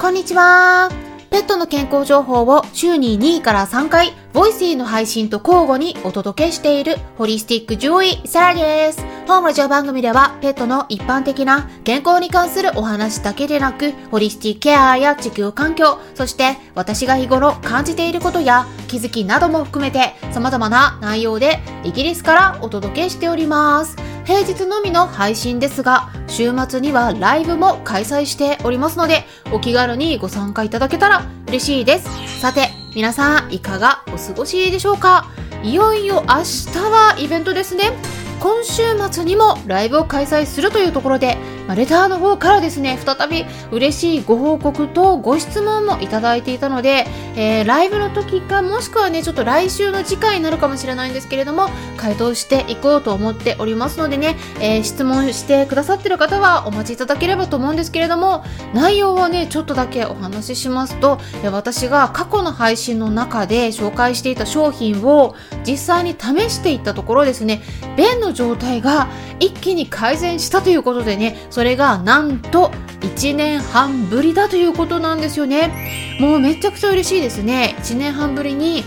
こんにちは。ペットの健康情報を週に2回から3回、 Voicy の配信と交互にお届けしているホリスティック獣医、サラです。本ラジオ番組では、ペットの一般的な健康に関するお話だけでなく、ホリスティックケアや地球環境、そして私が日頃感じていることや気づきなども含めて、様々な内容でイギリスからお届けしております。平日のみの配信ですが、週末にはライブも開催しておりますので、お気軽にご参加いただけたら嬉しいです。さて、皆さんいかがお過ごしでしょうか？いよいよ明日はイベントですね。今週末にもライブを開催するというところで、まあ、レターの方からですね、再び嬉しいご報告とご質問もいただいていたので、えー、ライブの時か、もしくはね、ちょっと来週の次回になるかもしれないんですけれども、回答していこうと思っておりますのでね、えー、質問してくださってる方はお待ちいただければと思うんですけれども、内容はね、ちょっとだけお話ししますと、私が過去の配信の中で紹介していた商品を実際に試していったところですね、便の状態が一気に改善したということでね、そそれがなんと1年半ぶりだということなんですよね。もうめちゃくちゃ嬉しいですね。1年半ぶりに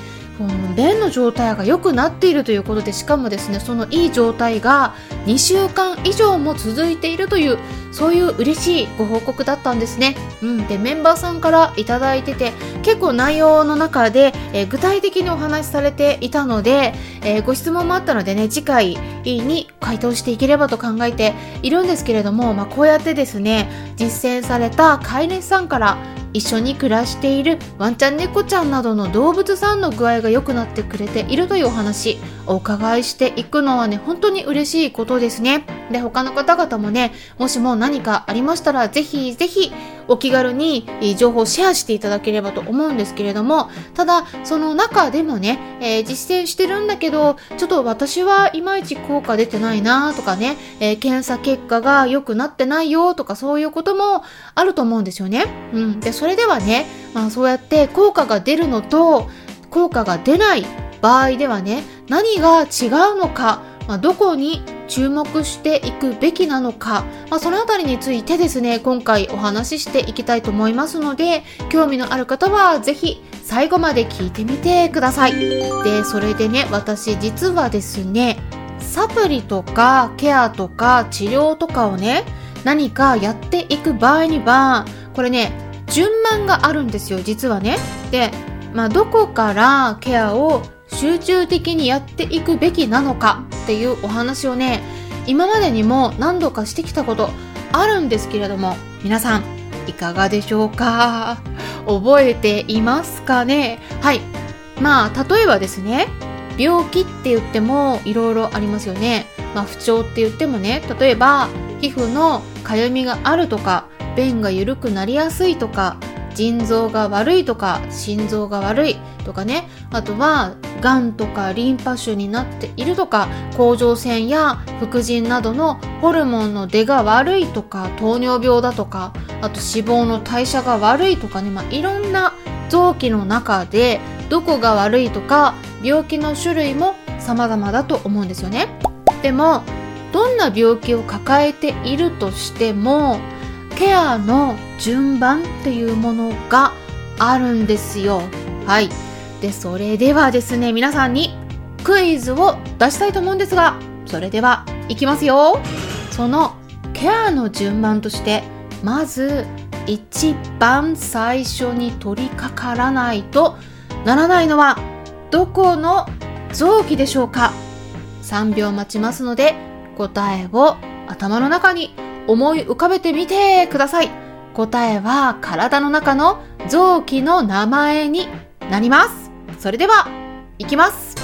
便の状態が良くなっているということでしかもですねそのいい状態が2週間以上も続いているというそういう嬉しいご報告だったんですね。うん、でメンバーさんから頂いてて結構内容の中で、えー、具体的にお話しされていたので、えー、ご質問もあったのでね次回に回答していければと考えているんですけれども、まあ、こうやってですね実践された飼い主さんから一緒に暮らしているワンちゃん猫ちゃんなどの動物さんの具合が良くなってくれているというお話お伺いしていくのはね本当に嬉しいことですね。で他の方々もねもしも何かありましたらぜひぜひお気軽に情報をシェアしていただければと思うんですけれどもただその中でもね、えー、実践してるんだけどちょっと私はいまいち効果出てないなとかね、えー、検査結果が良くなってないよとかそういうこともあると思うんですよね。うん、でそれではね、まあ、そうやって効果が出るのと効果が出ない場合ではね何が違うのかまあ、どこに注目していくべきなのか、まあ、そのあたりについてですね今回お話ししていきたいと思いますので興味のある方は是非最後まで聞いてみてください。でそれでね私実はですねサプリとかケアとか治療とかをね何かやっていく場合にはこれね順番があるんですよ実はね。でまあどこからケアを集中的にやっていくべきなのかっていうお話をね今までにも何度かしてきたことあるんですけれども皆さんいかがでしょうか？覚えていますかね？はい。まあ例えばですね病気って言ってもいろいろありますよね、まあ、不調って言ってもね例えば皮膚のかゆみがあるとか便が緩くなりやすいとか腎臓が悪いとか心臓が悪いとかね。あとはがんとかリンパ腫になっているとか甲状腺や副腎などのホルモンの出が悪いとか糖尿病だとかあと脂肪の代謝が悪いとかね、まあ、いろんな臓器の中でどこが悪いとか病気の種類も様々だと思うんですよね。でもどんな病気を抱えているとしてもケアの順番っていうものがあるんですよ。はい。でそれではですね皆さんにクイズを出したいと思うんですがそれではいきますよ。そのケアの順番としてまず一番最初に取り掛からないとならないのはどこの臓器でしょうか？3秒待ちますので答えを頭の中に思い浮かべてみてください。答えは体の中の臓器の名前になります。それでは、いきます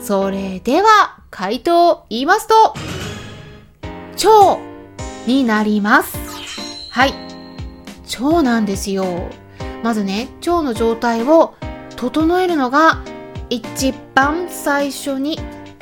それでは、回答を言いますと、腸になります。はい。腸なんですよ。まずね、腸の状態を整えるのが一番最初に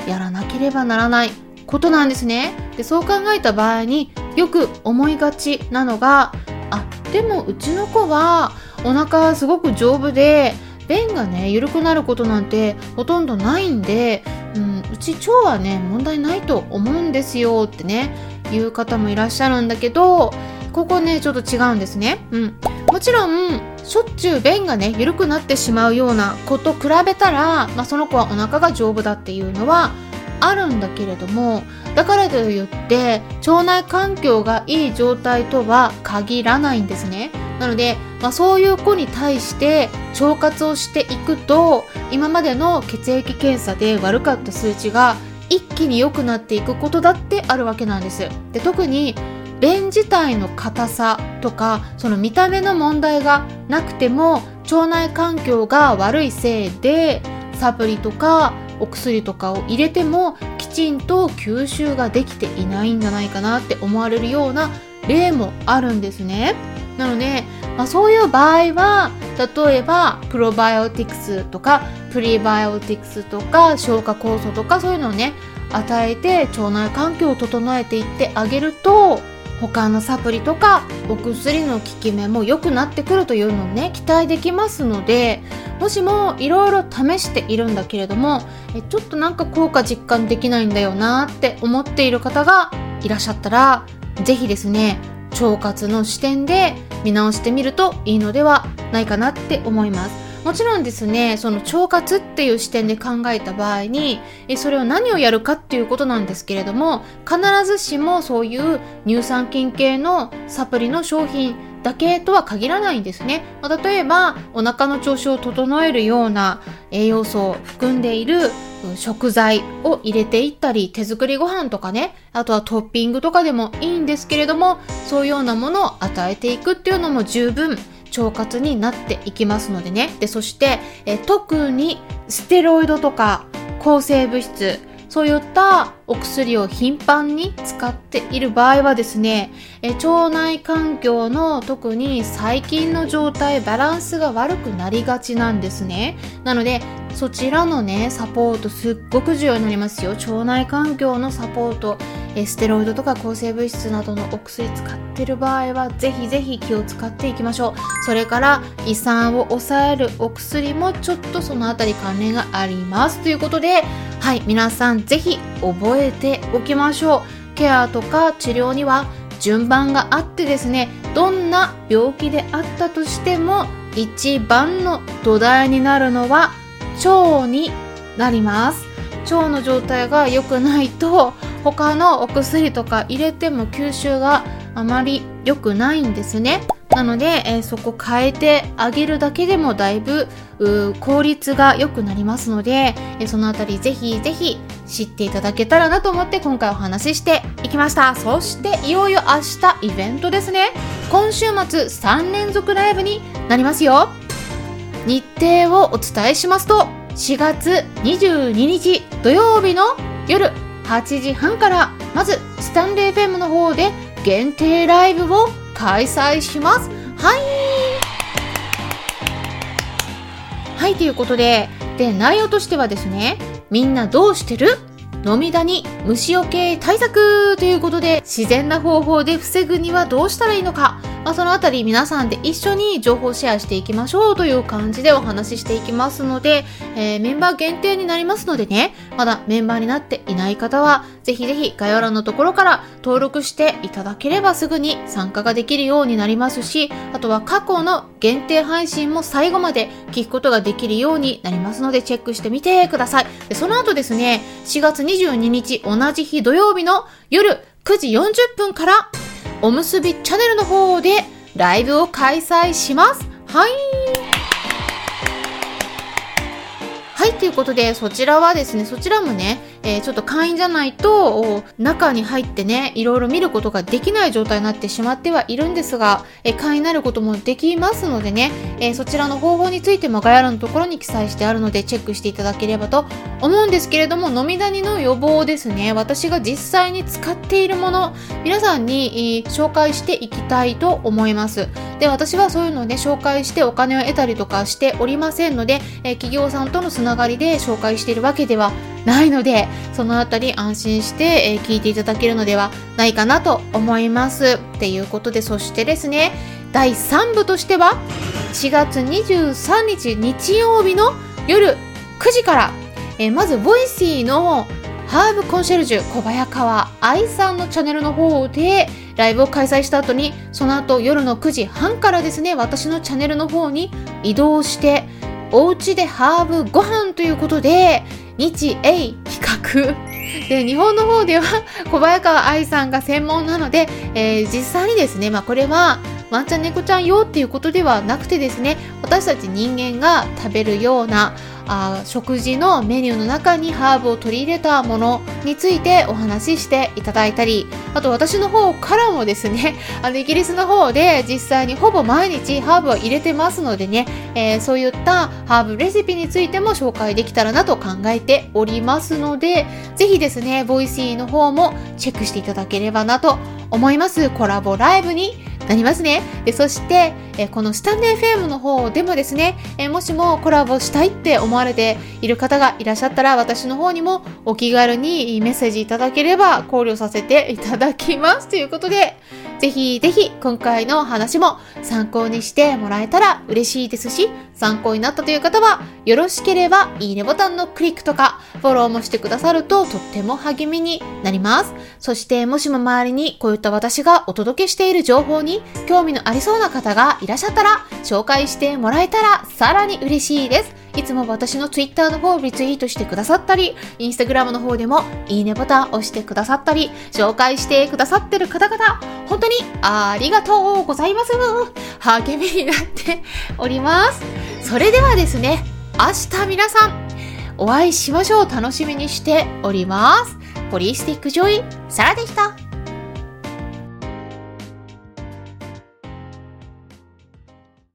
やらなければならないことなんですね。で、そう考えた場合によく思いがちなのがあでもうちの子はお腹すごく丈夫で便がね緩くなることなんてほとんどないんで、うん、うち腸はね問題ないと思うんですよってねいう方もいらっしゃるんだけどここねちょっと違うんですね。うん、もちろんしょっちゅう便がね緩くなってしまうような子と比べたら、まあ、その子はお腹が丈夫だっていうのはあるんだけれどもだからといって腸内環境がいい状態とは限らないんですね。なので、まあ、そういう子に対して腸活をしていくと今までの血液検査で悪かった数値が一気に良くなっていくことだってあるわけなんです。で特に便自体の硬さとかその見た目の問題がなくても腸内環境が悪いせいでサプリとかお薬とかを入れてもきちんと吸収ができていないんじゃないかなって思われるような例もあるんですね。なので、まあ、そういう場合は例えばプロバイオティクスとかプリバイオティクスとか消化酵素とかそういうのをね与えて腸内環境を整えていってあげると他のサプリとかお薬の効き目も良くなってくるというのをね期待できますのでもしもいろいろ試しているんだけれどもえちょっとなんか効果実感できないんだよなって思っている方がいらっしゃったら是非ですね腸活の視点で見直してみるといいのではないかなって思います。もちろんですねその腸活っていう視点で考えた場合にそれを何をやるかっていうことなんですけれども必ずしもそういう乳酸菌系のサプリの商品だけとは限らないんですね、例えばお腹の調子を整えるような栄養素を含んでいる食材を入れていったり手作りご飯とかねあとはトッピングとかでもいいんですけれどもそういうようなものを与えていくっていうのも十分腸活になっていきますのでね。で、そして、え特にステロイドとか抗生物質、そういったお薬を頻繁に使っている場合はですね、え腸内環境の特に細菌の状態、バランスが悪くなりがちなんですね。なので、そちらのね、サポートすっごく重要になりますよ。腸内環境のサポート。ステロイドとか抗生物質などのお薬使ってる場合はぜひぜひ気を使っていきましょうそれから胃酸を抑えるお薬もちょっとそのあたり関連がありますということではい皆さんぜひ覚えておきましょうケアとか治療には順番があってですねどんな病気であったとしても一番の土台になるのは腸になります。腸の状態が良くないと他のお薬とか入れても吸収があまり良くないんですね。なので、えー、そこ変えてあげるだけでもだいぶ効率が良くなりますので、えー、そのあたりぜひぜひ知っていただけたらなと思って今回お話ししていきました。そしていよいよ明日イベントですね。今週末3連続ライブになりますよ。日程をお伝えしますと4月22日土曜日の夜8時半からまずスタンレー FM の方で限定ライブを開催します。はい。はいということでで内容としてはですねみんなどうしてる？飲みダニ虫除け対策ということで自然な方法で防ぐにはどうしたらいいのかまあ、そのあたり皆さんで一緒に情報シェアしていきましょうという感じでお話ししていきますので、えー、メンバー限定になりますのでね、まだメンバーになっていない方は、ぜひぜひ概要欄のところから登録していただければすぐに参加ができるようになりますし、あとは過去の限定配信も最後まで聞くことができるようになりますので、チェックしてみてください。でその後ですね、4月22日同じ日土曜日の夜9時40分からおむすびチャンネルの方でライブを開催します。はい。はい、ということで、そちらはですね、そちらもね、えー、ちょっと会員じゃないと中に入ってねいろいろ見ることができない状態になってしまってはいるんですが、えー、会員になることもできますのでね、えー、そちらの方法についても概要欄のところに記載してあるのでチェックしていただければと思うんですけれども飲みダニの予防ですね。私が実際に使っているもの皆さんに、え紹介していきたいと思います。で私はそういうのをね紹介してお金を得たりとかしておりませんので、え企業さんとのつながりで紹介しているわけではないのでそのあたり安心して、え聞いていただけるのではないかなと思います。っていうことでそしてですね第3部としては4月23日日曜日の夜9時から、えー、まず Voicy のハーブコンシェルジュ小早川愛さんのチャンネルの方でライブを開催した後にその後夜の9時半からですね私のチャンネルの方に移動してお家でハーブご飯ということで日英企画で日本の方では小早川愛さんが専門なので、えー、実際にですね、まあ、これはワンちゃん猫ちゃん用っていうことではなくてですね私たち人間が食べるようなあ食事のメニューの中にハーブを取り入れたものについてお話ししていただいたりあと私の方からもですね あのイギリスの方で実際にほぼ毎日ハーブを入れてますのでね、えー、そういったハーブレシピについても紹介できたらなと考えておりますのでぜひですね Voicy の方もチェックしていただければなと思います。コラボライブになりますね。でそして、えこのスタンデー FM の方でもですね、えもしもコラボしたいって思われている方がいらっしゃったら、私の方にもお気軽にメッセージいただければ考慮させていただきます。ということで、ぜひぜひ今回の話も参考にしてもらえたら嬉しいですし、参考になったという方は、よろしければいいねボタンのクリックとか、フォローもしてくださるととっても励みになります。そしてもしも周りにこういった私がお届けしている情報に興味のありそうな方がいらっしゃったら、紹介してもらえたらさらに嬉しいです。いつも私の Twitter の方をリツイートしてくださったり、Instagram の方でもいいねボタン押してくださったり、紹介してくださってる方々、本当にありがとうございます。励みになっております。それではですね、明日皆さん、お会いしましょう。楽しみにしております。ポリスティックジョイ、サラでした。